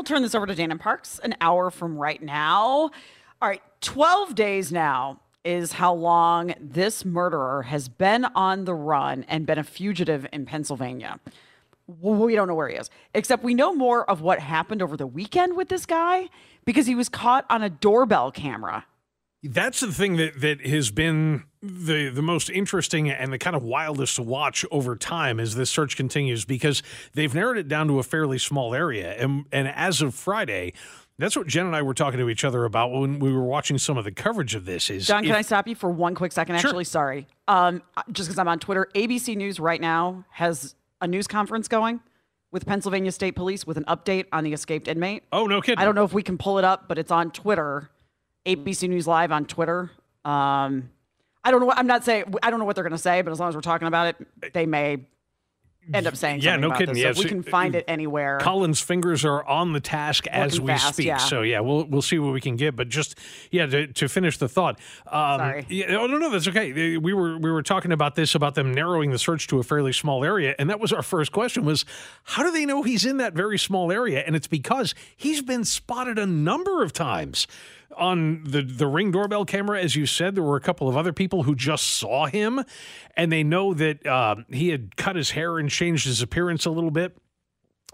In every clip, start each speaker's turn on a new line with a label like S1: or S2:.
S1: We'll turn this over to Dan and Parks an hour from right now. All right, 12 days now is how long this murderer has been on the run and been a fugitive in Pennsylvania. We don't know where he is, except we know more of what happened over the weekend with this guy because he was caught on a doorbell camera.
S2: That's the thing that that has been the the most interesting and the kind of wildest to watch over time as this search continues because they've narrowed it down to a fairly small area and and as of Friday that's what Jen and I were talking to each other about when we were watching some of the coverage of this. Is
S1: John, can I stop you for one quick second?
S2: Sure.
S1: Actually, sorry. Um, just because I'm on Twitter, ABC News right now has a news conference going with Pennsylvania State Police with an update on the escaped inmate.
S2: Oh no, kidding!
S1: I don't know if we can pull it up, but it's on Twitter. ABC News Live on Twitter. Um, I don't know. What, I'm not saying. I don't know what they're going to say, but as long as we're talking about it, they may end up saying.
S2: Yeah,
S1: something
S2: no kidding.
S1: This.
S2: Yeah,
S1: so if we can find it anywhere.
S2: Colin's fingers are on the task as we
S1: fast,
S2: speak.
S1: yeah.
S2: So yeah, we'll we'll see what we can get. But just yeah, to, to finish the thought. Um,
S1: Sorry.
S2: Yeah, no, no, no, that's okay. We were we were talking about this about them narrowing the search to a fairly small area, and that was our first question: was how do they know he's in that very small area? And it's because he's been spotted a number of times. On the, the ring doorbell camera, as you said, there were a couple of other people who just saw him, and they know that uh, he had cut his hair and changed his appearance a little bit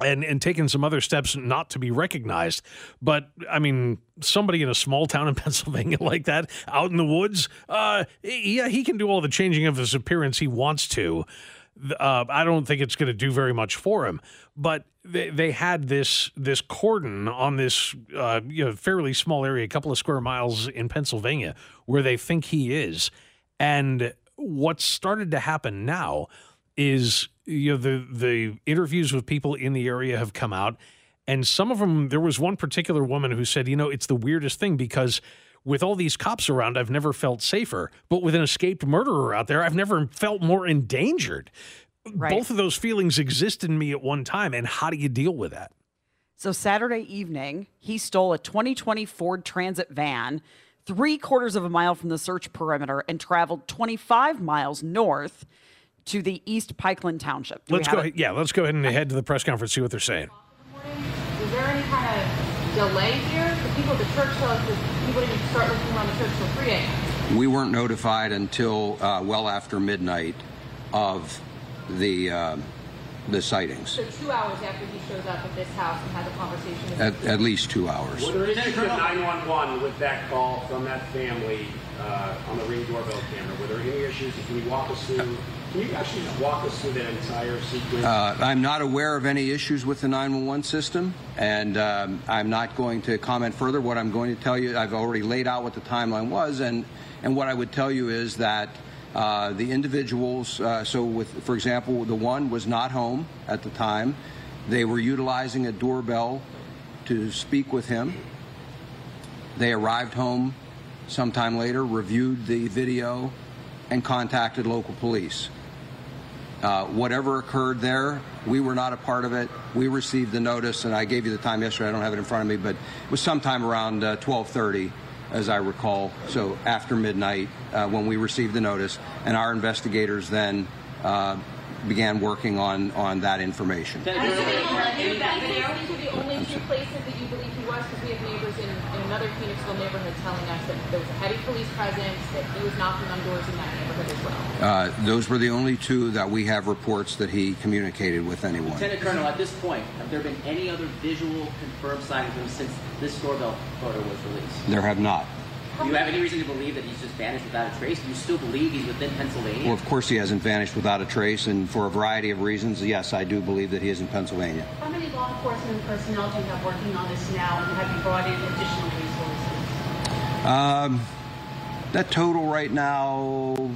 S2: and and taken some other steps not to be recognized. But I mean, somebody in a small town in Pennsylvania like that, out in the woods, uh, yeah, he can do all the changing of his appearance he wants to. Uh, I don't think it's going to do very much for him. But they, they had this this cordon on this uh, you know fairly small area, a couple of square miles in Pennsylvania, where they think he is. And what's started to happen now is you know the the interviews with people in the area have come out and some of them there was one particular woman who said you know it's the weirdest thing because with all these cops around I've never felt safer but with an escaped murderer out there I've never felt more endangered
S1: Right.
S2: both of those feelings exist in me at one time and how do you deal with that
S1: So Saturday evening, he stole a 2020 Ford Transit van three quarters of a mile from the search perimeter and traveled 25 miles north to the East Pikeland Township. Do
S2: let's go
S1: it?
S2: ahead, yeah let's go ahead and head to the press conference see what they're saying
S3: Is there any kind of delay here? The people at the church tell us that people didn't start looking around the church till 3 a.m.
S4: We weren't notified until uh, well after midnight of the uh, the sightings.
S3: So two hours after he shows up at this house and has a conversation with
S4: At, at least two hours.
S5: Were there issues with 911 with that call from that family uh, on the ring doorbell camera? Were there any issues? Can you walk us through? Can you actually walk us through that entire sequence?
S4: Uh, I'm not aware of any issues with the 911 system, and um, I'm not going to comment further. What I'm going to tell you, I've already laid out what the timeline was, and and what I would tell you is that uh, the individuals. Uh, so, with for example, the one was not home at the time. They were utilizing a doorbell to speak with him. They arrived home sometime later, reviewed the video, and contacted local police. Uh, whatever occurred there, we were not a part of it. We received the notice, and I gave you the time yesterday. I don't have it in front of me, but it was sometime around uh, 12:30, as I recall. So after midnight, uh, when we received the notice, and our investigators then uh, began working on on that information.
S3: Saying that these are the only two places that you believe he was? Because we have neighbors in, in another Phoenixville neighborhood telling us that there was a heavy police presence, that he was knocking on doors in that neighborhood as well.
S4: Uh, those were the only two that we have reports that he communicated with anyone.
S6: Lieutenant Colonel, at this point, have there been any other visual confirmed sightings of him since this doorbell photo was released?
S4: There have not.
S6: Do you have any reason to believe that he's just vanished without a trace? Do you still believe he's within Pennsylvania?
S4: Well, of course, he hasn't vanished without a trace, and for a variety of reasons, yes, I do believe that he is in Pennsylvania.
S7: How many law enforcement personnel do you have working on this now, and have you brought in additional resources?
S4: Um, that total right now,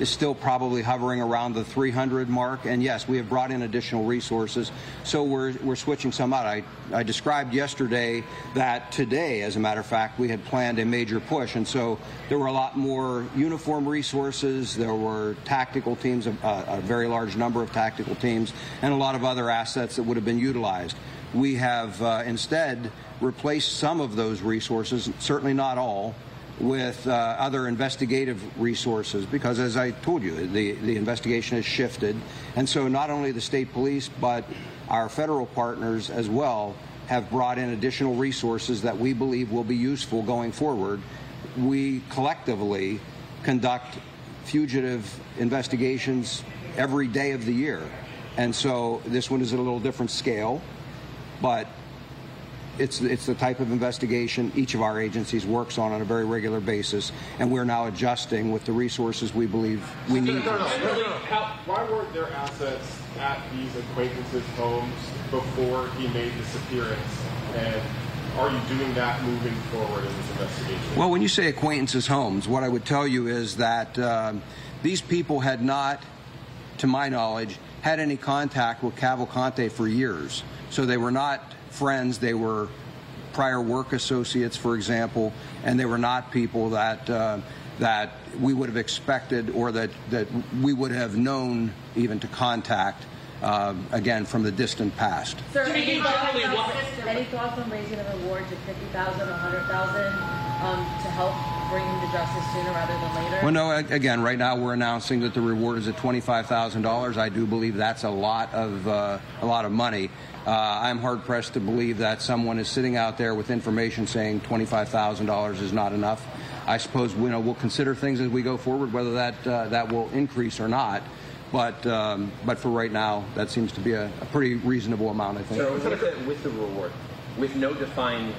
S4: is still probably hovering around the 300 mark. And yes, we have brought in additional resources, so we're, we're switching some out. I, I described yesterday that today, as a matter of fact, we had planned a major push, and so there were a lot more uniform resources, there were tactical teams, a, a very large number of tactical teams, and a lot of other assets that would have been utilized. We have uh, instead replaced some of those resources, certainly not all, with uh, other investigative resources because, as I told you, the, the investigation has shifted. And so, not only the state police, but our federal partners as well have brought in additional resources that we believe will be useful going forward. We collectively conduct fugitive investigations every day of the year. And so, this one is at a little different scale, but it's it's the type of investigation each of our agencies works on on a very regular basis, and we're now adjusting with the resources we believe we need.
S8: Why weren't there assets at these acquaintances' homes before he made this appearance? And are you doing that moving forward in this investigation?
S4: Well, when you say acquaintances' homes, what I would tell you is that um, these people had not, to my knowledge, had any contact with Cavalcante for years. So they were not friends. They were prior work associates, for example, and they were not people that uh, that we would have expected or that that we would have known even to contact. Uh, again, from the distant past.
S7: Sir, any thoughts, any thoughts on raising a reward to 50000 or 100000 um, to help bring him to justice sooner rather than later?
S4: Well, no, again, right now we're announcing that the reward is at $25,000. I do believe that's a lot of, uh, a lot of money. Uh, I'm hard pressed to believe that someone is sitting out there with information saying $25,000 is not enough. I suppose you know, we'll consider things as we go forward, whether that uh, that will increase or not. But um, but for right now, that seems to be a, a pretty reasonable amount, I think.
S9: So with the, with the reward, with no defined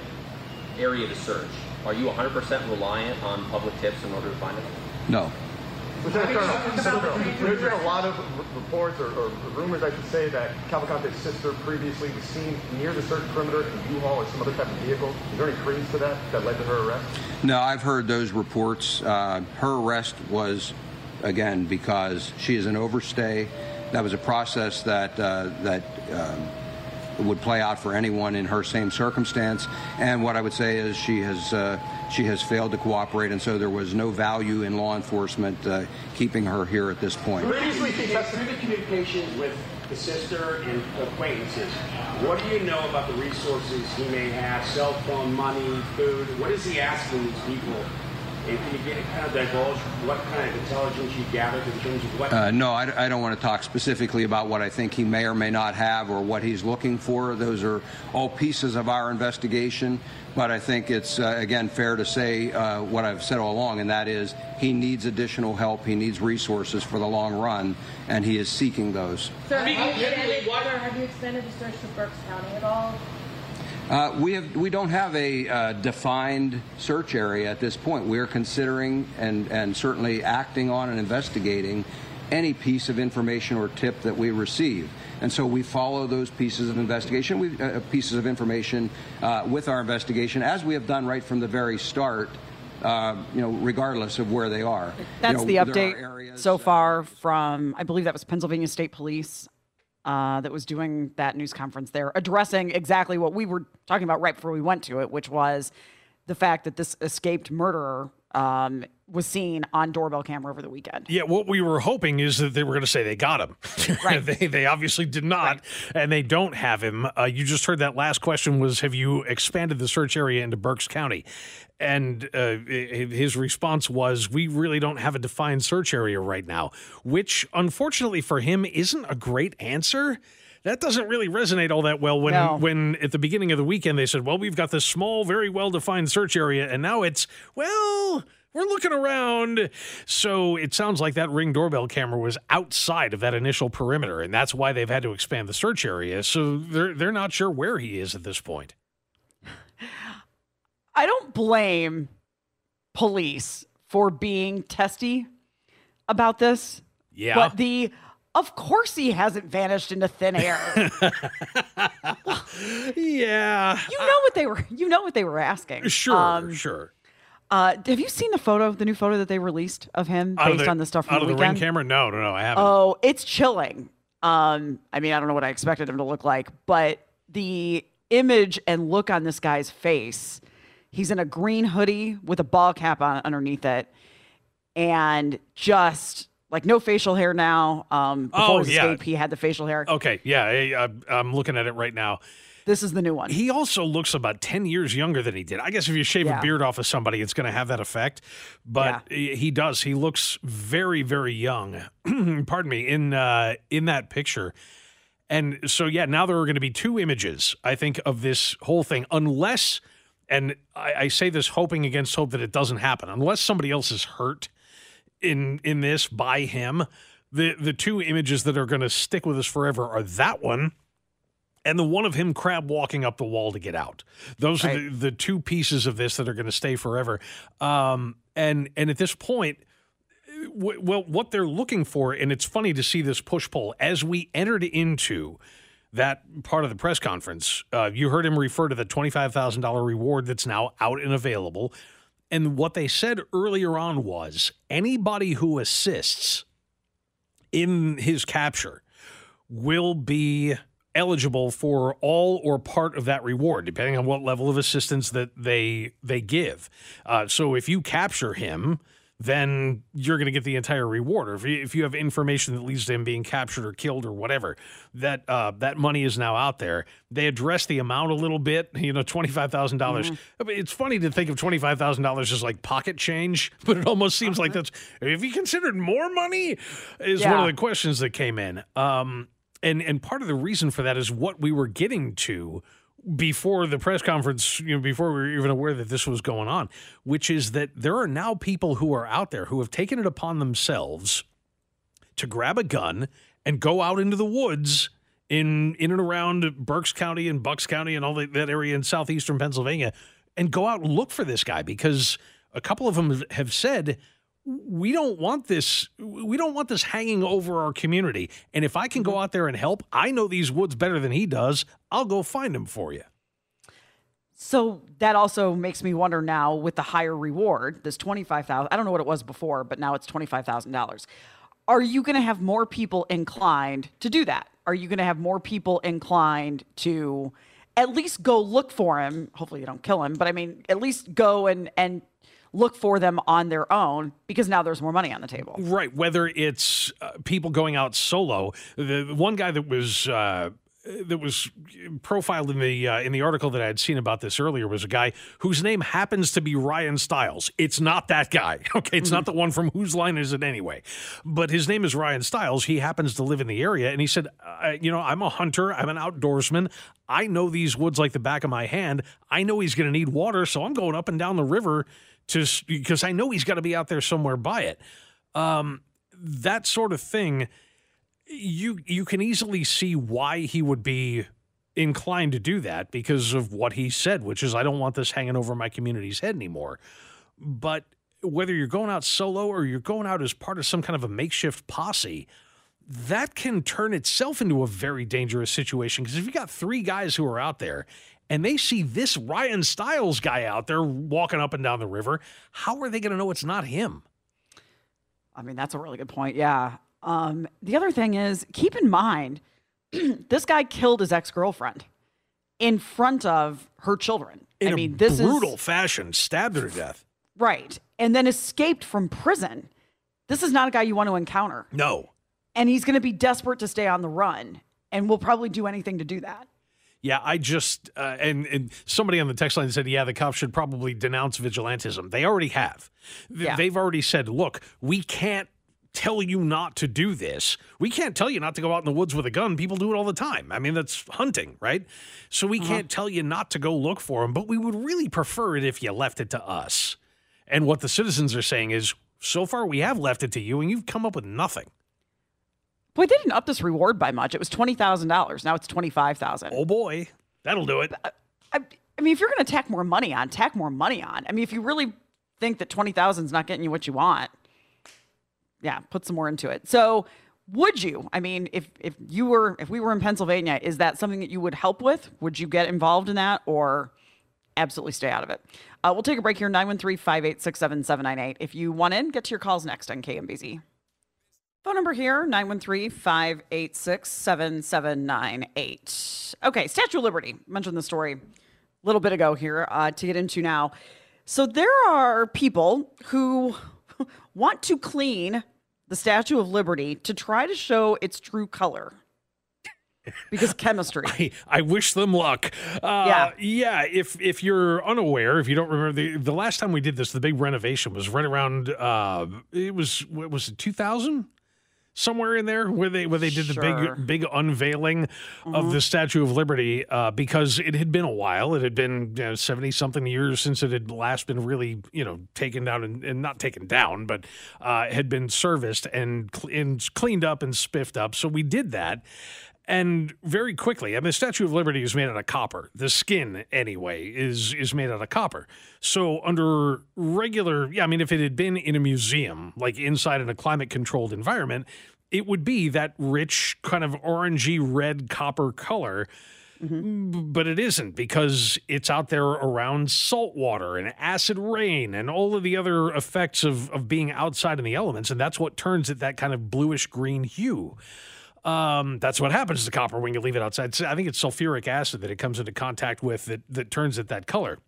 S9: area to search, are you 100% reliant on public tips in order to find it?
S4: No.
S8: Lieutenant Colonel, there's been a lot of reports or, or, rumors, I should say, that Cavalcante's sister previously was seen near the search perimeter in U-Haul or some other type of vehicle. Is there any credence to that that led to her arrest?
S4: No, I've heard those reports. Uh, her arrest was, again, because she is an overstay. That was a process that uh, that. Um, would play out for anyone in her same circumstance. And what I would say is she has uh, she has failed to cooperate, and so there was no value in law enforcement uh, keeping her here at this point.
S5: Previously, through the communications with the sister and acquaintances, what do you know about the resources he may have? Cell phone, money, food. What is he asking these people? And can you get kind of divulge what kind of intelligence you gathered in terms of what?
S4: Uh, no, I, I, don't want to talk specifically about what I think he may or may not have or what he's looking for. Those are all pieces of our investigation. But I think it's, uh, again, fair to say uh, what I've said all along, and that is he needs additional help. He needs resources for the long run, and he is seeking those.
S7: Sir, have you extended, have you extended the search to Berks County at all?
S4: Uh, we have we don't have a uh, defined search area at this point. We are considering and and certainly acting on and investigating any piece of information or tip that we receive. And so we follow those pieces of investigation, we, uh, pieces of information uh, with our investigation, as we have done right from the very start. Uh, you know, regardless of where they are.
S1: That's
S4: you know,
S1: the update areas, so far from, I believe that was Pennsylvania State Police uh, that was doing that news conference there, addressing exactly what we were talking about right before we went to it, which was the fact that this escaped murderer um, was seen on doorbell camera over the weekend.
S2: Yeah, what we were hoping is that they were going to say they got him. Right. they, they obviously did not, right. and they don't have him. Uh, you just heard that last question was Have you expanded the search area into Berks County? And uh, his response was, We really don't have a defined search area right now, which unfortunately for him isn't a great answer that doesn't really resonate all that well when no. when at the beginning of the weekend they said, "Well, we've got this small, very well defined search area," and now it's well. We're looking around. So it sounds like that ring doorbell camera was outside of that initial perimeter, and that's why they've had to expand the search area. So they're they're not sure where he is at this point.
S1: I don't blame police for being testy about this.
S2: Yeah.
S1: But the of course he hasn't vanished into thin air.
S2: yeah.
S1: You know what they were you know what they were asking.
S2: Sure, um, sure.
S1: Uh, have you seen the photo, the new photo that they released of him
S2: Out of
S1: based
S2: the-
S1: on the stuff from the weekend.
S2: out
S1: the
S2: of the
S1: weekend?
S2: ring camera. No, no, no. I haven't.
S1: Oh, it's chilling. Um, I mean, I don't know what I expected him to look like, but the image and look on this guy's face, he's in a green hoodie with a ball cap on underneath it, and just like no facial hair now. Um, before
S2: Oh,
S1: his
S2: yeah.
S1: escape, he had the facial hair.
S2: Okay, yeah, I, I'm looking at it right now.
S1: This is the new one.
S2: He also looks about 10 years younger than he did. I guess if you shave
S1: Yeah.
S2: a beard off of somebody, it's going to have that effect. But he he does. He looks very, very young. Pardon me, in uh, in that picture. And so, yeah, now there are going to be two images, I think, of this whole thing, unless, and I, I say this hoping against hope that it doesn't happen, unless somebody else is hurt in in this by him. The the two images that are going to stick with us forever are that one and the one of him crab walking up the wall to get out. Those are the, the two pieces of this that are going to stay forever. Um, and and at this point, w- well, what they're looking for, and it's funny to see this push pull as we entered into that part of the press conference. Uh, you heard him refer to the twenty five thousand dollar reward that's now out and available. And what they said earlier on was anybody who assists in his capture will be eligible for all or part of that reward, depending on what level of assistance that they they give. Uh, so if you capture him, then you're going to get the entire reward. Or if you, if you have information that leads to him being captured or killed or whatever, that uh, that money is now out there. They address the amount a little bit. You know, twenty five thousand dollars. It's funny to think of twenty five thousand dollars as like pocket change, but it almost seems like that's. Have you considered more money? Is one of the questions that came in. Um, and and part of the reason for that is what we were getting to before the press conference, you know, before we were even aware that this was going on, which is that there are now people who are out there who have taken it upon themselves to grab a gun and go out into the woods in in and around Berks County and Bucks County and all that, that area in southeastern Pennsylvania and go out and look for this guy because a couple of them have said we don't want this we don't want this hanging over our community and if i can go mm-hmm. out there and help i know these woods better than he does i'll go find him for you
S1: So that also makes me wonder now with the higher reward, this twenty five thousand. I don't know what it was before, but now it's twenty five thousand dollars. Are you going to have more people inclined to do that? Are you going to have more people inclined to at least go look for him? Hopefully, you don't kill him, but I mean, at least go and and look for them on their own because now there's more money on the table.
S2: Right. Whether it's uh, people going out solo, the, one guy that was uh, that was profiled in the uh, in the article that I had seen about this earlier was a guy whose name happens to be Ryan Stiles. It's not that guy. Okay, it's not the one from whose line is it anyway, but his name is Ryan Stiles. He happens to live in the area, and he said, uh, "You know, I'm a hunter. I'm an outdoorsman. I know these woods like the back of my hand. I know he's going to need water, so I'm going up and down the river to because I know he's got to be out there somewhere by it." Um, that sort of thing you you can easily see why he would be inclined to do that because of what he said, which is I don't want this hanging over my community's head anymore. But whether you're going out solo or you're going out as part of some kind of a makeshift posse, that can turn itself into a very dangerous situation because if you got three guys who are out there and they see this Ryan Stiles guy out there walking up and down the river, how are they going to know it's not him?
S1: I mean, that's a really good point. Yeah. Um, the other thing is, keep in mind, this guy killed his ex girlfriend in front of her children.
S2: In
S1: I mean,
S2: a
S1: this
S2: brutal
S1: is
S2: fashion, stabbed her to death.
S1: right, and then escaped from prison. This is not a guy you want to encounter,
S2: No.
S1: and he's going to be desperate to stay on the run, and will probably do anything to do that.
S2: Yeah, I just uh, and and somebody on the text line said, yeah, the cops should probably denounce vigilantism. They already have. Th-
S1: Yeah.
S2: They've already said, look, we can't tell you not to do this. We can't tell you not to go out in the woods with a gun. People do it all the time. I mean, that's hunting, right? So we uh-huh. can't tell you not to go look for them, but we would really prefer it if you left it to us. And what the citizens are saying is, so far we have left it to you, and you've come up with nothing.
S1: Boy, they didn't up this reward by much. It was twenty thousand dollars. Now it's twenty five thousand.
S2: Oh boy, that'll do it.
S1: Uh, I, I mean, if you're going to tack more money on, tack more money on. I mean, if you really think that twenty thousand is not getting you what you want, yeah, put some more into it. So, would you? I mean, if if you were, if we were in Pennsylvania, is that something that you would help with? Would you get involved in that, or absolutely stay out of it. Uh, we'll take a break here 913 586 7798. If you want in, get to your calls next on KMBZ. Phone number here 913 586 7798. Okay, Statue of Liberty. Mentioned the story a little bit ago here uh, to get into now. So there are people who want to clean the Statue of Liberty to try to show its true color because chemistry.
S2: I, I wish them luck. Uh,
S1: Yeah.
S2: yeah. If if you're unaware, if you don't remember the the last time we did this, the big renovation was right around. Uh, it was what was it 2000? Somewhere in there where they where they did the big big unveiling of the Statue of Liberty uh, because it had been a while. It had been seventy something years since it had last been really you know taken down and, and not taken down, but uh, had been serviced and, cl- and cleaned up and spiffed up. So we did that. And very quickly, I mean, the Statue of Liberty is made out of copper. The skin, anyway, is is made out of copper. So under regular, yeah, I mean, if it had been in a museum, like inside in a climate controlled environment, it would be that rich kind of orangey red copper color. Mm-hmm. But it isn't because it's out there around salt water and acid rain and all of the other effects of, of being outside in the elements. And that's what turns it that kind of bluish green hue. Um, that's what happens to copper when you leave it outside. I think it's sulfuric acid that it comes into contact with that, that turns it that color.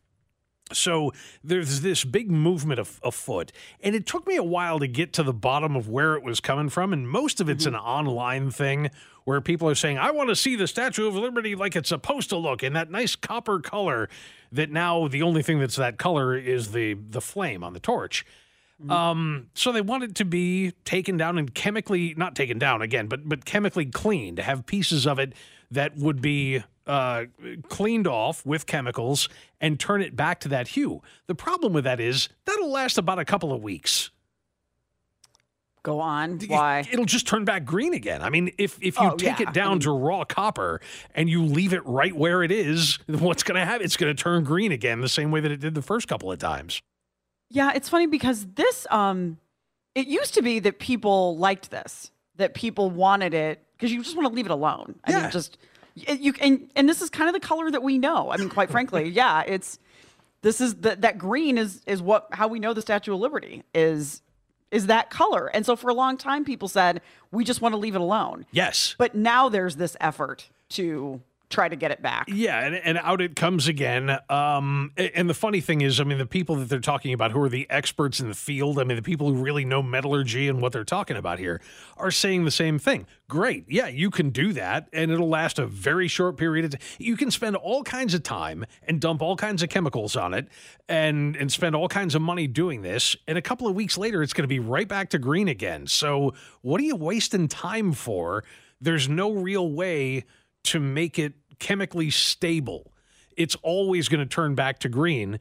S2: So there's this big movement of, afoot, and it took me a while to get to the bottom of where it was coming from. And most of it's an online thing where people are saying, "I want to see the Statue of Liberty like it's supposed to look in that nice copper color." That now the only thing that's that color is the the flame on the torch. Um, so they want it to be taken down and chemically not taken down again, but but chemically cleaned to have pieces of it that would be uh, cleaned off with chemicals and turn it back to that hue. The problem with that is that'll last about a couple of weeks.
S1: Go on. Why?
S2: It'll just turn back green again. I mean, if if you
S1: Oh,
S2: take
S1: yeah.
S2: it down to raw copper and you leave it right where it is, what's going to happen? It's going to turn green again, the same way that it did the first couple of times.
S1: Yeah, it's funny because this um it used to be that people liked this, that people wanted it because you just want to leave it alone. I
S2: Yeah.
S1: mean just y- you and and this is kind of the color that we know. I mean, quite frankly, yeah, it's this is the, that green is is what how we know the Statue of Liberty is is that color. And so for a long time people said we just want to leave it alone.
S2: Yes.
S1: But now there's this effort to try to get it back.
S2: Yeah, and, and out it comes again. Um, and the funny thing is, I mean, the people that they're talking about who are the experts in the field, I mean, the people who really know metallurgy and what they're talking about here are saying the same thing. Great. Yeah, you can do that, and it'll last a very short period of time. You can spend all kinds of time and dump all kinds of chemicals on it and, and spend all kinds of money doing this. And a couple of weeks later, it's going to be right back to green again. So, what are you wasting time for? There's no real way to make it chemically stable. It's always going to turn back to green.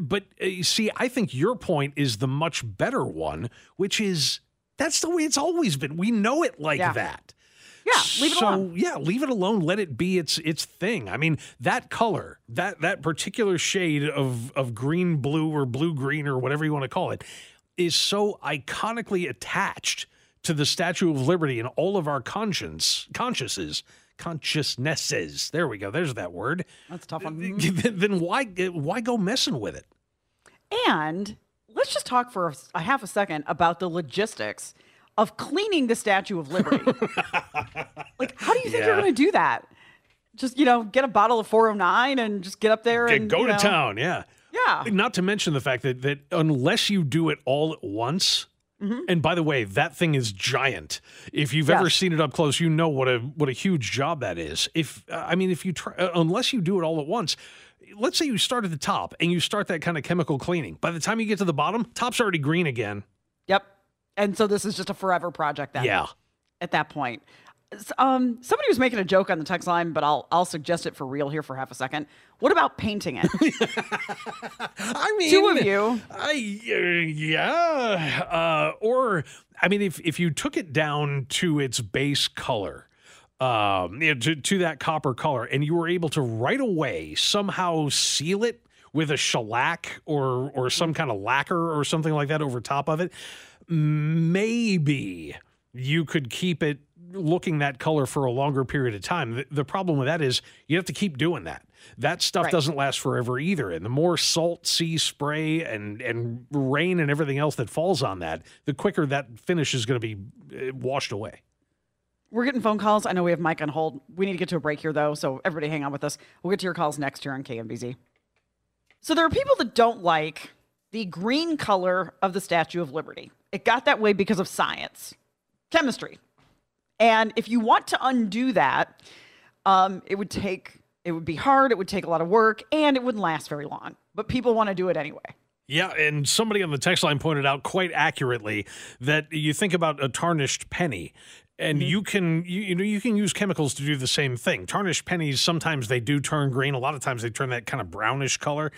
S2: But uh, see, I think your point is the much better one, which is that's the way it's always been. We know it like
S1: Yeah.
S2: that.
S1: Yeah, leave it
S2: so,
S1: alone.
S2: yeah, leave it alone. Let it be its its thing. I mean, that color, that that particular shade of of green blue or blue green or whatever you want to call it, is so iconically attached to the Statue of Liberty and all of our conscience consciences consciousnesses. There we go. There's that word.
S1: That's tough one.
S2: then why why go messing with it?
S1: And let's just talk for a, half a second about the logistics of cleaning the Statue of Liberty. like, how do you think you're going to do that? Just, you know, get a bottle of 409 and just get up there
S2: Yeah,
S1: and
S2: go to
S1: know-
S2: town. Yeah.
S1: Yeah.
S2: Not to mention the fact that that unless you do it all at once,
S1: Mm-hmm.
S2: and by the way, that thing is giant. If you've ever seen it up close, you know what a what a huge job that is. If uh, I mean, if you try, uh, unless you do it all at once. Let's say you start at the top and you start that kind of chemical cleaning. By the time you get to the bottom, top's already green again.
S1: Yep. And so this is just a forever project then.
S2: Yeah.
S1: At that point. Um, somebody was making a joke on the text line, but I'll I'll suggest it for real here for half a second. What about painting it?
S2: I mean,
S1: Two of you.
S2: I, uh, yeah. Uh, or, I mean, if, if you took it down to its base color, um, you know, to, to that copper color, and you were able to right away somehow seal it with a shellac or or some kind of lacquer or something like that over top of it, maybe you could keep it looking that color for a longer period of time. The, the problem with that is you have to keep doing that. That stuff
S1: Right.
S2: doesn't last forever either. And the more salt, sea spray, and and rain and everything else that falls on that, the quicker that finish is going to be uh, washed away.
S1: We're getting phone calls. I know we have Mike on hold. We need to get to a break here, though, so everybody hang on with us. We'll get to your calls next here on KMBZ. So there are people that don't like the green color of the Statue of Liberty. It got that way because of science, chemistry. And if you want to undo that, um, it would take, it would be hard, it would take a lot of work, and it wouldn't last very long. But people want to do it anyway.
S2: Yeah, and somebody on the text line pointed out quite accurately that you think about a tarnished penny and you can you, you know you can use chemicals to do the same thing. Tarnished pennies sometimes they do turn green, a lot of times they turn that kind of brownish color.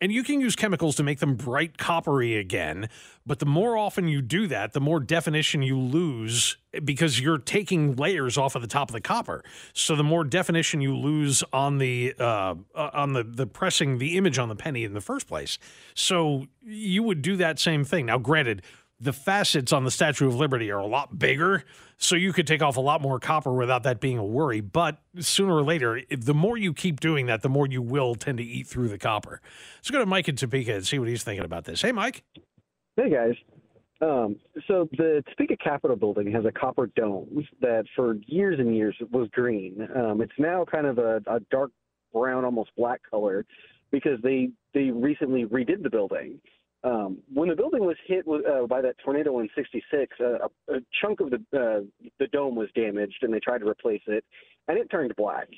S2: And you can use chemicals to make them bright coppery again, but the more often you do that, the more definition you lose because you're taking layers off of the top of the copper. So the more definition you lose on the uh, uh, on the the pressing the image on the penny in the first place. So you would do that same thing. Now, granted, the facets on the Statue of Liberty are a lot bigger, so you could take off a lot more copper without that being a worry. But sooner or later, the more you keep doing that, the more you will tend to eat through the copper. Let's go to Mike in Topeka and see what he's thinking about this. Hey, Mike.
S10: Hey guys. Um, so the Topeka Capitol building has a copper dome that for years and years was green. Um, it's now kind of a, a dark brown, almost black color because they they recently redid the building. Um, when the building was hit with, uh, by that tornado in '66, uh, a, a chunk of the uh, the dome was damaged, and they tried to replace it, and it turned black.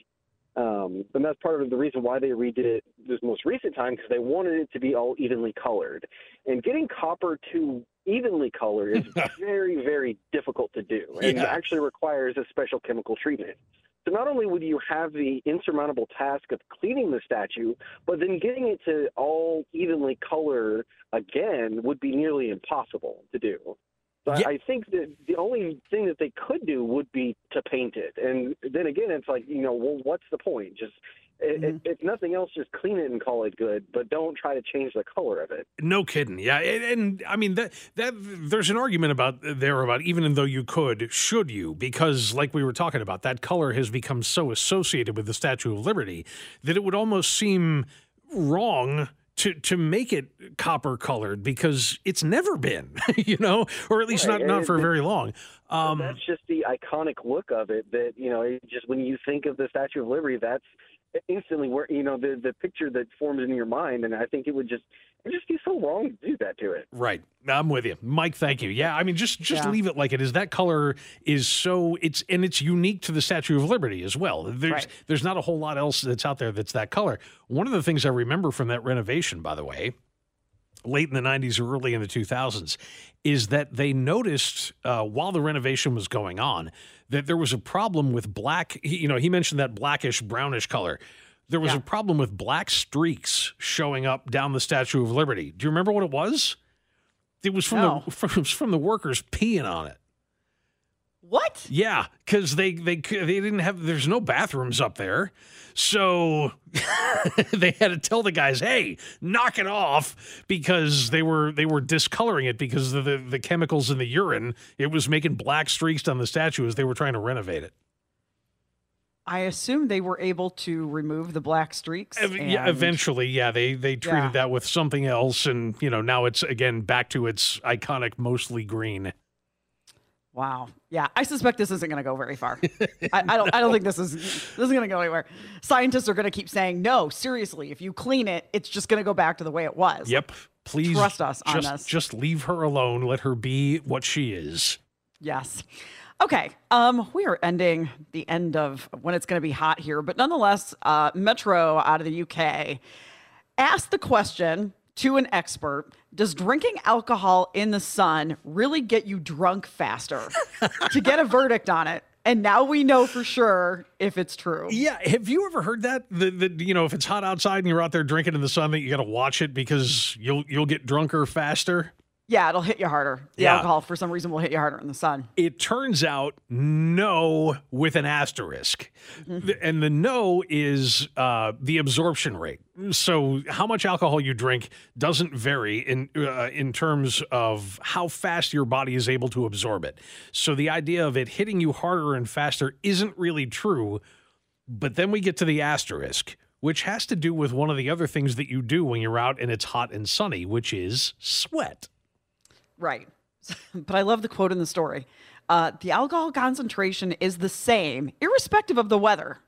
S10: Um, and that's part of the reason why they redid it this most recent time because they wanted it to be all evenly colored. And getting copper to evenly colored is very, very difficult to do, and
S11: Yeah.
S10: actually requires a special chemical treatment. So not only would you have the insurmountable task of cleaning the statue, but then getting it to all evenly color again would be nearly impossible to do. So I- I think that the only thing that they could do would be to paint it. And then again, it's like, you know, well, what's the point? Just, i i if nothing else, just clean it and call it good, but don't try to change the color of it.
S2: No kidding. Yeah, and, and I mean that that there's an argument about there about even though you could, should you? Because like we were talking about, that color has become so associated with the Statue of Liberty that it would almost seem wrong to to make it copper colored because it's never been, you know, or at least
S10: Right,
S2: not not for very long. Um,
S10: that's just the iconic look of it. That you know, it just when you think of the Statue of Liberty, that's instantly where you know the the picture that forms in your mind. And I think it would just it would just be so wrong to do that to it.
S2: Right. I'm with you. Mike, thank you. Yeah, I mean just just
S10: Yeah.
S2: leave it like it is. That color is so it's and it's unique to the Statue of Liberty as well. There's
S1: Right.
S2: there's not a whole lot else that's out there that's that color. One of the things I remember from that renovation, by the way, late in the 90s or early in the 2000s is that they noticed uh, while the renovation was going on that there was a problem with black he- you know he mentioned that blackish brownish color. There was a problem with black streaks showing up down the statue of liberty. Do you remember what it was? It was from
S1: No.
S2: the from, it was from the workers peeing on it
S1: What?
S2: yeah, because they they they didn't have. There's no bathrooms up there, so they had to tell the guys, "Hey, knock it off," because they were they were discoloring it because of the the chemicals in the urine. It was making black streaks on the statue as they were trying to renovate it.
S1: I assume they were able to remove the black streaks.
S2: Yeah, eventually, yeah, they they treated
S1: Yeah.
S2: that with something else, and you know now it's again back to its iconic, mostly green.
S1: Wow. Yeah, I suspect this isn't going to go very far. I, I don't. I don't think this is this is going to go anywhere. Scientists are going to keep saying, "No, seriously, if you clean it, it's just going to go back to the way it was."
S2: Yep, please
S1: Trust us on
S2: just,
S1: this.
S2: Just leave her alone. Let her be what she is.
S1: Yes. Okay. Um, we are ending the end of when it's going to be hot here, but nonetheless, uh, Metro out of the UK asked the question to an expert: Does drinking alcohol in the sun really get you drunk faster? to get a verdict on it, and now we know for sure if it's true.
S2: Yeah, have you ever heard that? That, you know, if it's hot outside and you're out there drinking in the sun, that you got to watch it because you'll you'll get drunker faster.
S1: Yeah, it'll hit you harder. The
S2: Yeah.
S1: alcohol, for some reason, will hit you harder in the sun.
S2: It turns out no with an asterisk, The- and the no is uh, the absorption rate. So how much alcohol you drink doesn't vary in uh, in terms of how fast your body is able to absorb it. So the idea of it hitting you harder and faster isn't really true. But then we get to the asterisk, which has to do with one of the other things that you do when you're out and it's hot and sunny, which is sweat.
S1: Right. but I love the quote in the story. Uh, the alcohol concentration is the same, irrespective of the weather.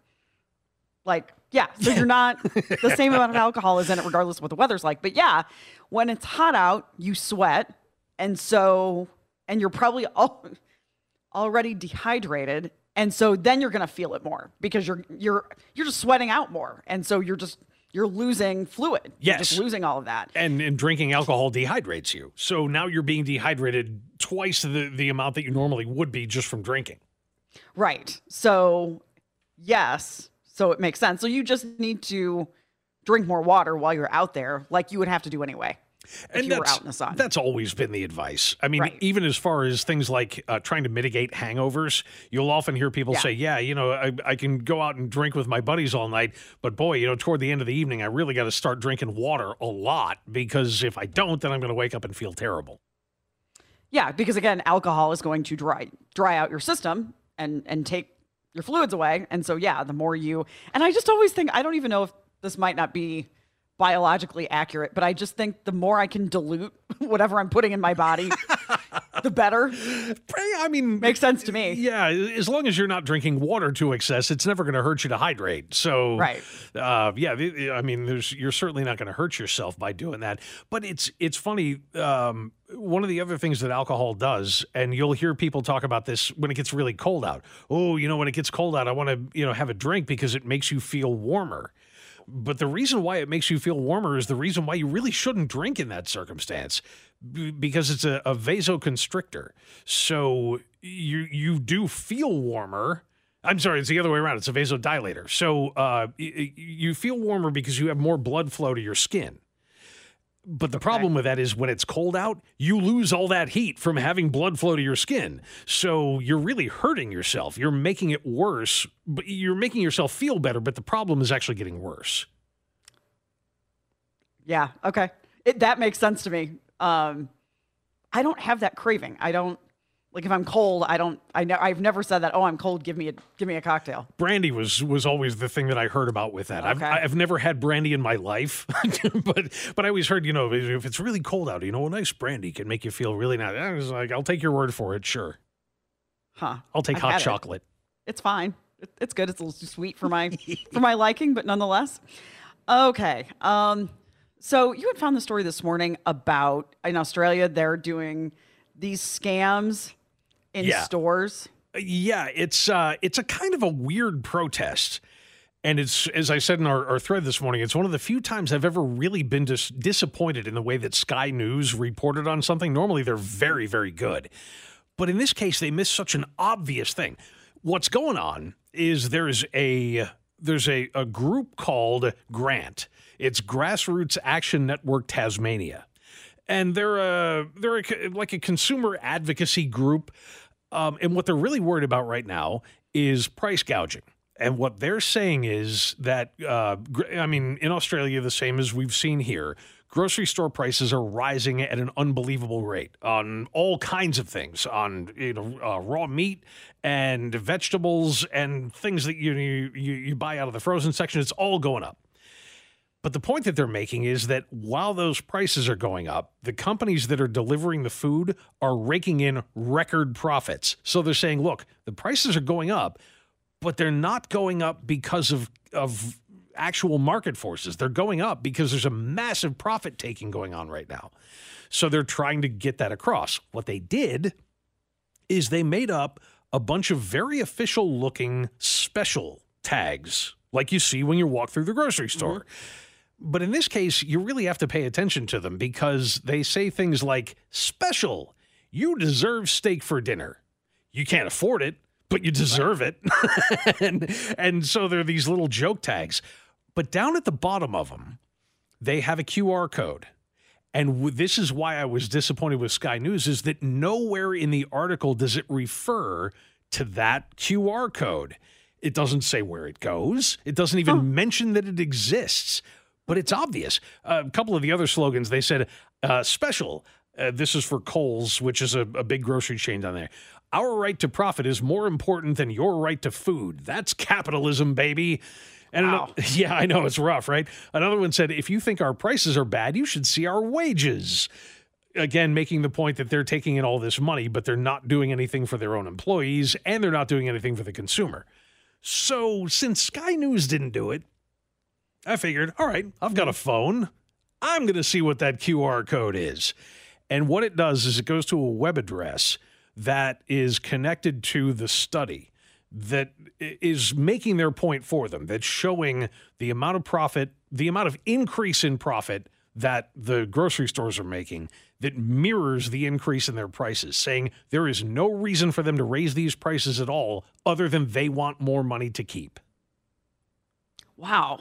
S1: Like, yeah, so you're not the same amount of alcohol is in it, regardless of what the weather's like. But yeah, when it's hot out, you sweat. And so, and you're probably all, already dehydrated. And so then you're going to feel it more because you're, you're, you're just sweating out more. And so you're just, you're losing fluid. You're
S2: Yes.
S1: just losing all of that.
S2: And, and drinking alcohol dehydrates you. So now you're being dehydrated twice the, the amount that you normally would be just from drinking.
S1: Right. So, yes. So it makes sense. So you just need to drink more water while you're out there, like you would have to do anyway if
S2: and
S1: you were
S2: that's,
S1: out in the sun.
S2: That's always been the advice. I mean,
S1: Right.
S2: even as far as things like uh, trying to mitigate hangovers, you'll often hear people
S1: Yeah.
S2: say, "Yeah, you know, I, I can go out and drink with my buddies all night, but boy, you know, toward the end of the evening, I really got to start drinking water a lot because if I don't, then I'm going to wake up and feel terrible."
S1: Yeah, because again, alcohol is going to dry dry out your system and and take your fluids away. And so yeah, the more you and I just always think I don't even know if this might not be biologically accurate, but I just think the more I can dilute whatever I'm putting in my body, the better.
S2: I mean,
S1: makes sense to me.
S2: Yeah, as long as you're not drinking water to excess, it's never going to hurt you to hydrate. So,
S1: Right.
S2: Uh, yeah, I mean, there's you're certainly not going to hurt yourself by doing that. But it's it's funny. Um, one of the other things that alcohol does, and you'll hear people talk about this when it gets really cold out. Oh, you know, when it gets cold out, I want to you know have a drink because it makes you feel warmer. But the reason why it makes you feel warmer is the reason why you really shouldn't drink in that circumstance b- because it's a, a vasoconstrictor. So you you do feel warmer. I'm sorry, it's the other way around. It's a vasodilator. So uh, y- y- you feel warmer because you have more blood flow to your skin. But the problem with that is when it's cold out, you lose all that heat from having blood flow to your skin. So you're really hurting yourself. You're making it worse, but you're making yourself feel better, but the problem is actually getting worse.
S1: Yeah. Okay. It, that makes sense to me. Um, I don't have that craving. I don't like if I'm cold. I don't. I know. I've never said that. Oh, I'm cold. Give me a give me a cocktail.
S2: Brandy was was always the thing that I heard about with that. I've
S1: Okay.
S2: I've never had brandy in my life, but but I always heard you know if it's really cold out, you know, a nice brandy can make you feel really nice. I was like, I'll take your word for it, sure.
S1: Huh.
S2: I'll take
S1: I've
S2: hot
S1: had it.
S2: chocolate.
S1: It's fine. It's good. It's a little too sweet for my for my liking, but nonetheless. Okay. Um. So you had found the story this morning about in Australia they're doing these scams in
S2: Yeah.
S1: stores.
S2: Yeah, it's uh, it's a kind of a weird protest. And it's, as I said in our, our thread this morning, it's one of the few times I've ever really been dis- disappointed in the way that Sky News reported on something. Normally, they're very, very good. But in this case, they missed such an obvious thing. What's going on is there's a there's a, a group called Grant. It's Grassroots Action Network Tasmania and they're a they're a, like a consumer advocacy group. Um, and what they're really worried about right now is price gouging. And what they're saying is that, uh, I mean, in Australia, the same as we've seen here, grocery store prices are rising at an unbelievable rate on all kinds of things, on you know uh, raw meat and vegetables and things that you, you you you buy out of the frozen section. It's all going up. But the point that they're making is that while those prices are going up, the companies that are delivering the food are raking in record profits. So they're saying, look, the prices are going up, but they're not going up because of, of actual market forces. They're going up because there's a massive profit taking going on right now. So they're trying to get that across. What they did is they made up a bunch of very official looking special tags, like you see when you walk through the grocery mm-hmm. store. But in this case, you really have to pay attention to them because they say things like special, you deserve steak for dinner. You can't afford it, but you deserve it. and, and so there are these little joke tags. But down at the bottom of them, they have a QR code. And w- this is why I was disappointed with Sky News is that nowhere in the article does it refer to that QR code. It doesn't say where it goes. It doesn't even mention that it exists, but it's obvious. a couple of the other slogans, they said uh, special. Uh, this is for Coles, which is a, a big grocery chain down there. Our right to profit is more important than your right to food. That's capitalism, baby. And
S1: Wow.
S2: ano- yeah, I know it's rough, right? Another one said, if you think our prices are bad, you should see our wages. Again, making the point that they're taking in all this money, but they're not doing anything for their own employees and they're not doing anything for the consumer. So, since Sky News didn't do it, I figured, all right, I've got a phone. I'm going to see what that QR code is. And what it does is it goes to a web address that is connected to the study that is making their point for them, that's showing the amount of profit, the amount of increase in profit that the grocery stores are making that mirrors the increase in their prices, saying there is no reason for them to raise these prices at all other than they want more money to keep.
S1: Wow.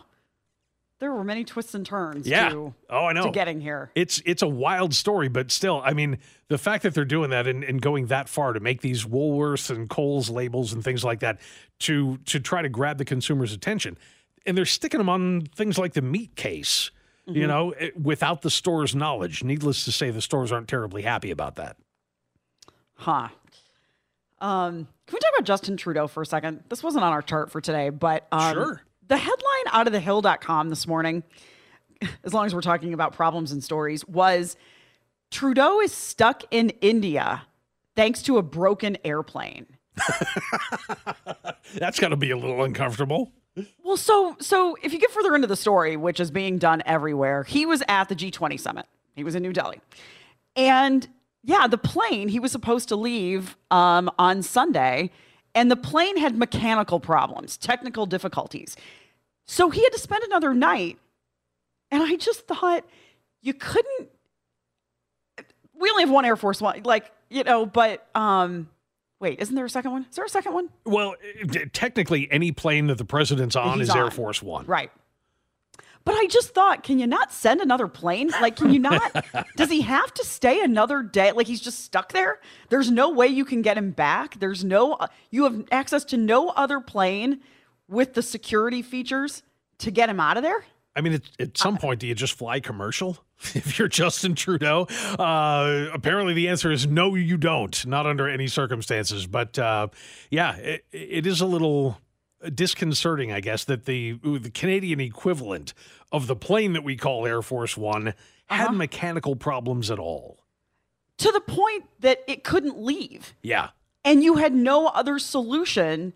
S1: There were many twists and turns
S2: Yeah.
S1: to,
S2: Oh, I know.
S1: to getting here.
S2: It's it's a wild story, but still, I mean, the fact that they're doing that and, and going that far to make these Woolworths and Coles labels and things like that to to try to grab the consumer's attention, and they're sticking them on things like the meat case, you
S1: Mhm.
S2: know, eh, without the store's knowledge. Needless to say, the stores aren't terribly happy about that.
S1: Huh. Um, can we talk about Justin Trudeau for a second? This wasn't on our chart for today, but um,
S2: Sure.
S1: The headline out of thehill.com this morning, as long as we're talking about problems and stories, was Trudeau is stuck in India thanks to a broken airplane.
S2: That's got to be a little uncomfortable.
S1: Well, so so if you get further into the story, which is being done everywhere, he was at the G20 summit. He was in New Delhi. And yeah, the plane, he was supposed to leave um, on Sunday, and the plane had mechanical problems, technical difficulties. So he had to spend another night. And I just thought you couldn't we only have one Air Force One, like, you know, but um wait, isn't there a second one? Is there a second one?
S2: Well, eh, technically, any plane that the president's on
S1: He's
S2: is Air. Force One.
S1: Right. But I just thought, can you not send another plane? Like, can you not? does he have to stay another day? Like, he's just stuck there? There's no way you can get him back. There's no, you have access to no other plane with the security features to get him out of there?
S2: I mean, at, at some point, do you just fly commercial if you're Justin Trudeau? Uh, apparently, the answer is no, you don't, not under any circumstances. But uh, yeah, it, it is a little disconcerting, I guess, that the the Canadian equivalent of the plane that we call Air Force One had uh-huh. mechanical problems at all.
S1: To the point that it couldn't leave.
S2: Yeah.
S1: And you had no other solution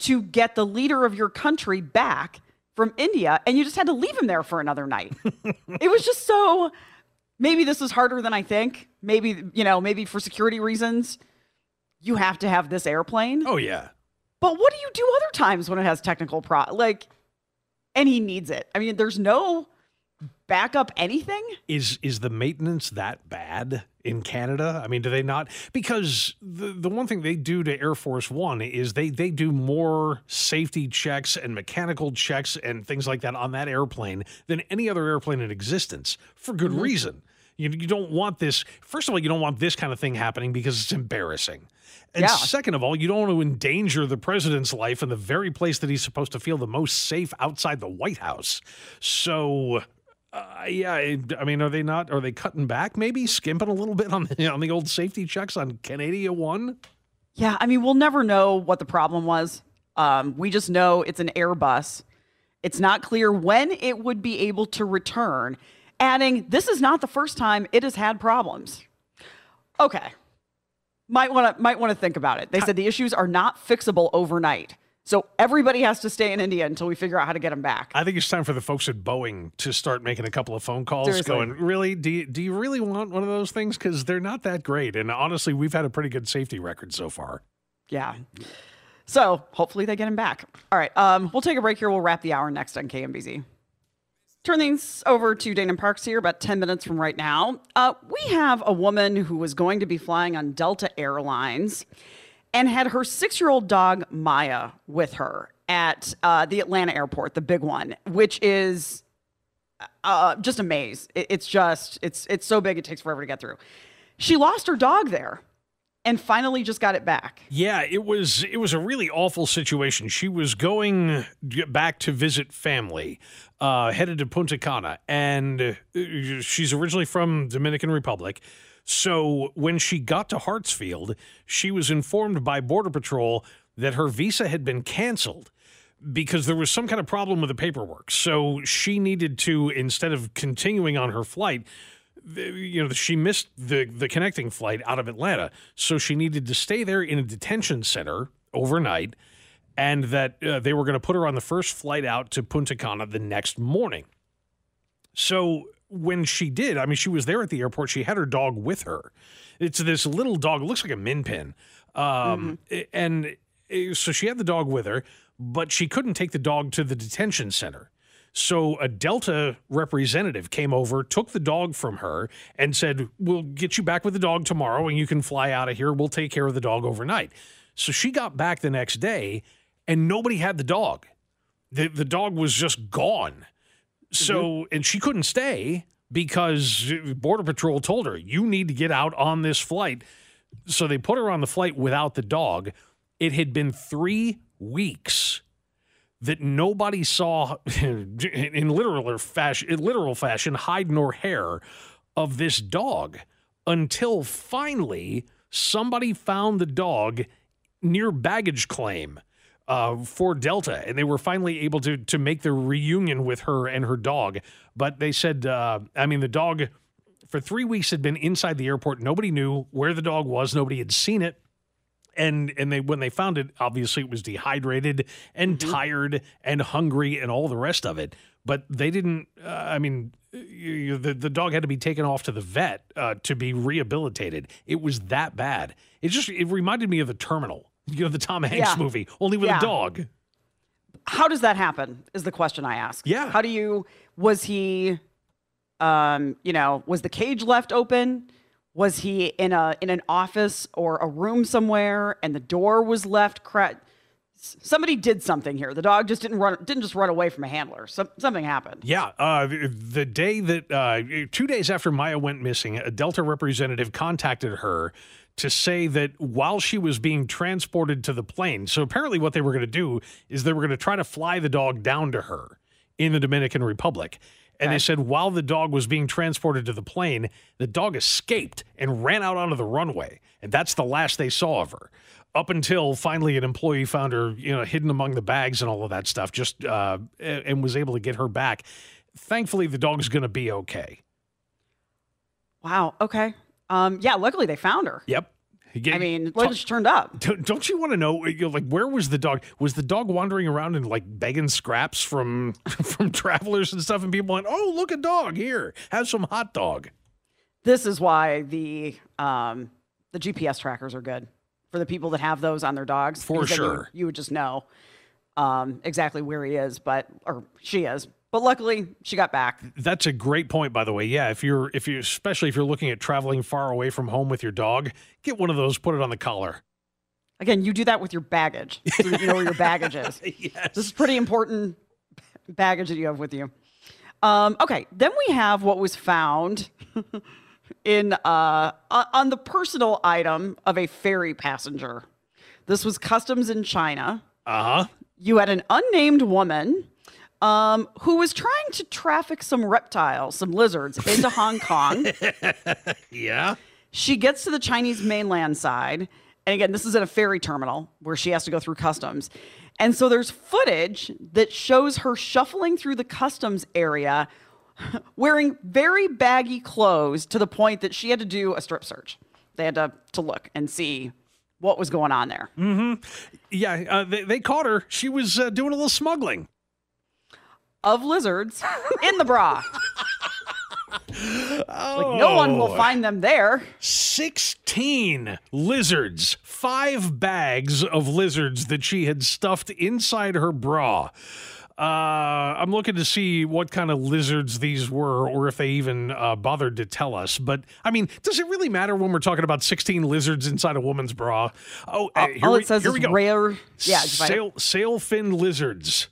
S1: to get the leader of your country back from India, and you just had to leave him there for another night. it was just so. Maybe this is harder than I think. Maybe, you know, maybe for security reasons, you have to have this airplane.
S2: Oh, yeah.
S1: But what do you do other times when it has technical pro? Like, and he needs it. I mean, there's no backup anything.
S2: Is is the maintenance that bad in Canada? I mean, do they not? Because the the one thing they do to Air Force One is they they do more safety checks and mechanical checks and things like that on that airplane than any other airplane in existence for good
S1: Mm-hmm.
S2: reason. You you don't want this. First of all, you don't want this kind of thing happening because it's embarrassing. And
S1: Yeah.
S2: second of all, you don't want to endanger the president's life in the very place that he's supposed to feel the most safe outside the White House. So, uh, yeah, I I mean, are they not? Are they cutting back? Maybe skimping a little bit on the on the old safety checks on Canada One.
S1: Yeah, I mean, we'll never know what the problem was. Um, we just know it's an Airbus. It's not clear when it would be able to return. Adding, this is not the first time it has had problems. Okay, might want to might want to think about it. They said the issues are not fixable overnight, so everybody has to stay in India until we figure out how to get them back.
S2: I think it's time for the folks at Boeing to start making a couple of phone calls.
S1: Seriously.
S2: Going, really? Do you, do you really want one of those things? Because they're not that great. And honestly, we've had a pretty good safety record so far.
S1: Yeah. So hopefully they get him back. All right. Um, we'll take a break here. We'll wrap the hour next on KMBZ. Turn things over to Dana Parks here, about 10 minutes from right now. Uh, we have a woman who was going to be flying on Delta Airlines and had her six year old dog, Maya, with her at uh, the Atlanta airport, the big one, which is uh, just a maze. It- it's just, it's, it's so big, it takes forever to get through. She lost her dog there and finally just got it back.
S2: Yeah, it was it was a really awful situation. She was going back to visit family, uh, headed to Punta Cana, and uh, she's originally from Dominican Republic. So when she got to Hartsfield, she was informed by Border Patrol that her visa had been canceled because there was some kind of problem with the paperwork. So she needed to, instead of continuing on her flight, you know, she missed the the connecting flight out of Atlanta, so she needed to stay there in a detention center overnight, and that uh, they were going to put her on the first flight out to Punta Cana the next morning. So when she did, I mean, she was there at the airport. She had her dog with her. It's this little dog. Looks like a min pin. Um, And uh, so she had the dog with her, but she couldn't take the dog to the detention center. So a Delta representative came over, took the dog from her, and said, We'll get you back with the dog tomorrow and you can fly out of here. We'll take care of the dog overnight. So she got back the next day and nobody had the dog. The, the dog was just gone. So, mm-hmm. and she couldn't stay because Border Patrol told her, you need to get out on this flight. So they put her on the flight without the dog. It had been three weeks that nobody saw in literal fashion, literal fashion, hide nor hair of this dog until finally somebody found the dog near baggage claim uh, for Delta, and they were finally able to to make the reunion with her and her dog. But they said, uh, I mean, the dog for three weeks had been inside the airport. Nobody knew where the dog was. Nobody had seen it. And and they when they found it, obviously it was dehydrated and tired and hungry and all the rest of it. But they didn't. Uh, I mean, you, you- the the dog had to be taken off to the vet uh, to be rehabilitated. It was that bad. It just it reminded me of the Terminal, you know, the Tom Hanks
S1: Yeah.
S2: movie, only with
S1: Yeah.
S2: a dog.
S1: How does that happen? Is the question I ask.
S2: Yeah.
S1: How do you? Was he? Um, you know, was the cage left open? Was he in a in an office or a room somewhere, and the door was left cracked? Somebody did something here. The dog just didn't run. Didn't just run away from a handler. Some, something happened.
S2: Yeah, uh, the day that uh, two days after Maya went missing, a Delta representative contacted her to say that while she was being transported to the plane, so apparently what they were going to do is they were going to try to fly the dog down to her in the Dominican Republic. And they said while the dog was being transported to the plane, the dog escaped and ran out onto the runway. And that's the last they saw of her. Up until finally an employee found her, you know, hidden among the bags and all of that stuff, just uh, and was able to get her back. Thankfully, the dog's going to be okay.
S1: Wow. Okay. Um. Yeah. Luckily, they found her.
S2: Yep.
S1: I mean, she turned up.
S2: Don't don't you want to know, you know, like, where was the dog? Was the dog wandering around and like begging scraps from from travelers and stuff? And people went, "Oh, look, a dog here. Have some hot dog."
S1: This is why the um the GPS trackers are good for the people that have those on their dogs.
S2: For
S1: then you-
S2: sure.
S1: you would just know um exactly where he is, but or she is. But luckily, she got back.
S2: That's a great point, by the way. Yeah, if you're if you especially if you're looking at traveling far away from home with your dog, get one of those, put it on the collar.
S1: Again, you do that with your baggage, so you know where your baggage is.
S2: yes.
S1: This is pretty important baggage that you have with you. Um, okay, then we have what was found in uh, on the personal item of a ferry passenger. This was customs in China.
S2: Uh huh.
S1: You had an unnamed woman um, who was trying to traffic some reptiles, some lizards, into Hong Kong.
S2: Yeah.
S1: She gets to the Chinese mainland side. And again, this is at a ferry terminal where she has to go through customs. And so there's footage that shows her shuffling through the customs area wearing very baggy clothes to the point that she had to do a strip search. They had to, to look and see what was going on there.
S2: Mm-hmm. Yeah. Uh, they, they caught her. She was uh, doing a little smuggling.
S1: Of lizards in the bra. Like no one will
S2: Oh.
S1: find them there.
S2: 16 lizards, five bags of lizards that she had stuffed inside her bra. Uh, I'm looking to see what kind of lizards these were, or if they even uh, bothered to tell us. But I mean, does it really matter when we're talking about 16 lizards inside a woman's bra? Oh, uh, here
S1: All
S2: we,
S1: it says
S2: here
S1: is
S2: we go.
S1: rare. Yeah, did you find it?
S2: sail sail fin lizards.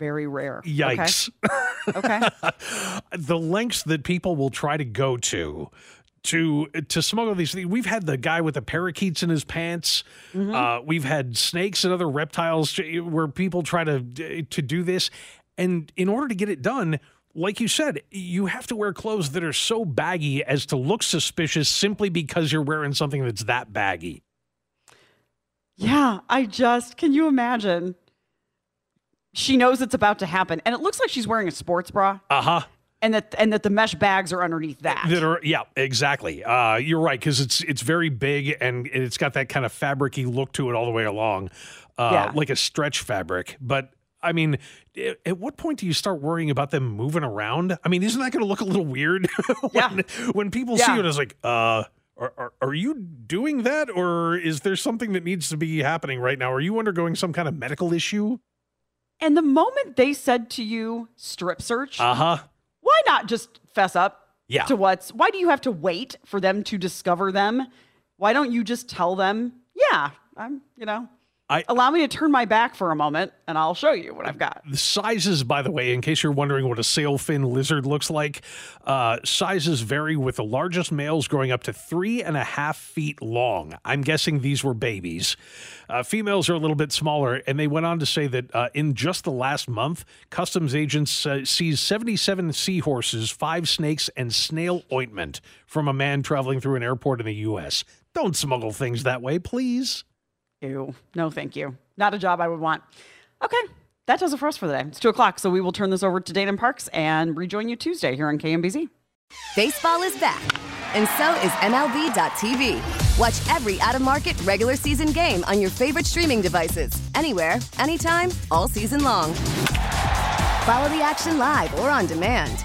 S1: Very rare.
S2: Yikes.
S1: Okay.
S2: the lengths that people will try to go to to to smuggle these things. We've had the guy with the parakeets in his pants.
S1: Mm-hmm.
S2: Uh, we've had snakes and other reptiles to- where people try to to do this, and in order to get it done. Like you said, you have to wear clothes that are so baggy as to look suspicious simply because you're wearing something that's that baggy.
S1: Yeah, I just can you imagine? She knows it's about to happen, and it looks like she's wearing a sports bra,
S2: Uh huh.
S1: and that and that the mesh bags are underneath that.
S2: That are yeah, exactly. Uh, you're right because it's it's very big and it's got that kind of fabricy look to it all the way along, uh,
S1: Yeah.
S2: like a stretch fabric. But I mean, at what point do you start worrying about them moving around? I mean, isn't that going to look a little weird when,
S1: Yeah.
S2: when people see it? It's like, uh, are, are, are you doing that, or is there something that needs to be happening right now? Are you undergoing some kind of medical issue?
S1: And the moment they said to you strip search,
S2: Uh huh.
S1: why not just fess up
S2: Yeah.
S1: to what's why do you have to wait for them to discover them? Why don't you just tell them, yeah, I'm, you know,
S2: I-
S1: allow me to turn my back for a moment and I'll show you what I've got.
S2: The sizes, by the way, in case you're wondering what a sailfin lizard looks like, uh, sizes vary with the largest males growing up to three and a half feet long. I'm guessing these were babies. Uh, females are a little bit smaller, and they went on to say that uh, in just the last month, customs agents uh, seized 77 seahorses, five snakes, and snail ointment from a man traveling through an airport in the U.S. Don't smuggle things that way, please.
S1: Ew. No, thank you. Not a job I would want. Okay. That does it for us for the day. It's two o'clock, so we will turn this over to Dana Parks and rejoin you Tuesday here on KMBZ.
S12: Baseball is back, and so is MLB.tv. Watch every out of market regular season game on your favorite streaming devices, anywhere, anytime, all season long. Follow the action live or on demand.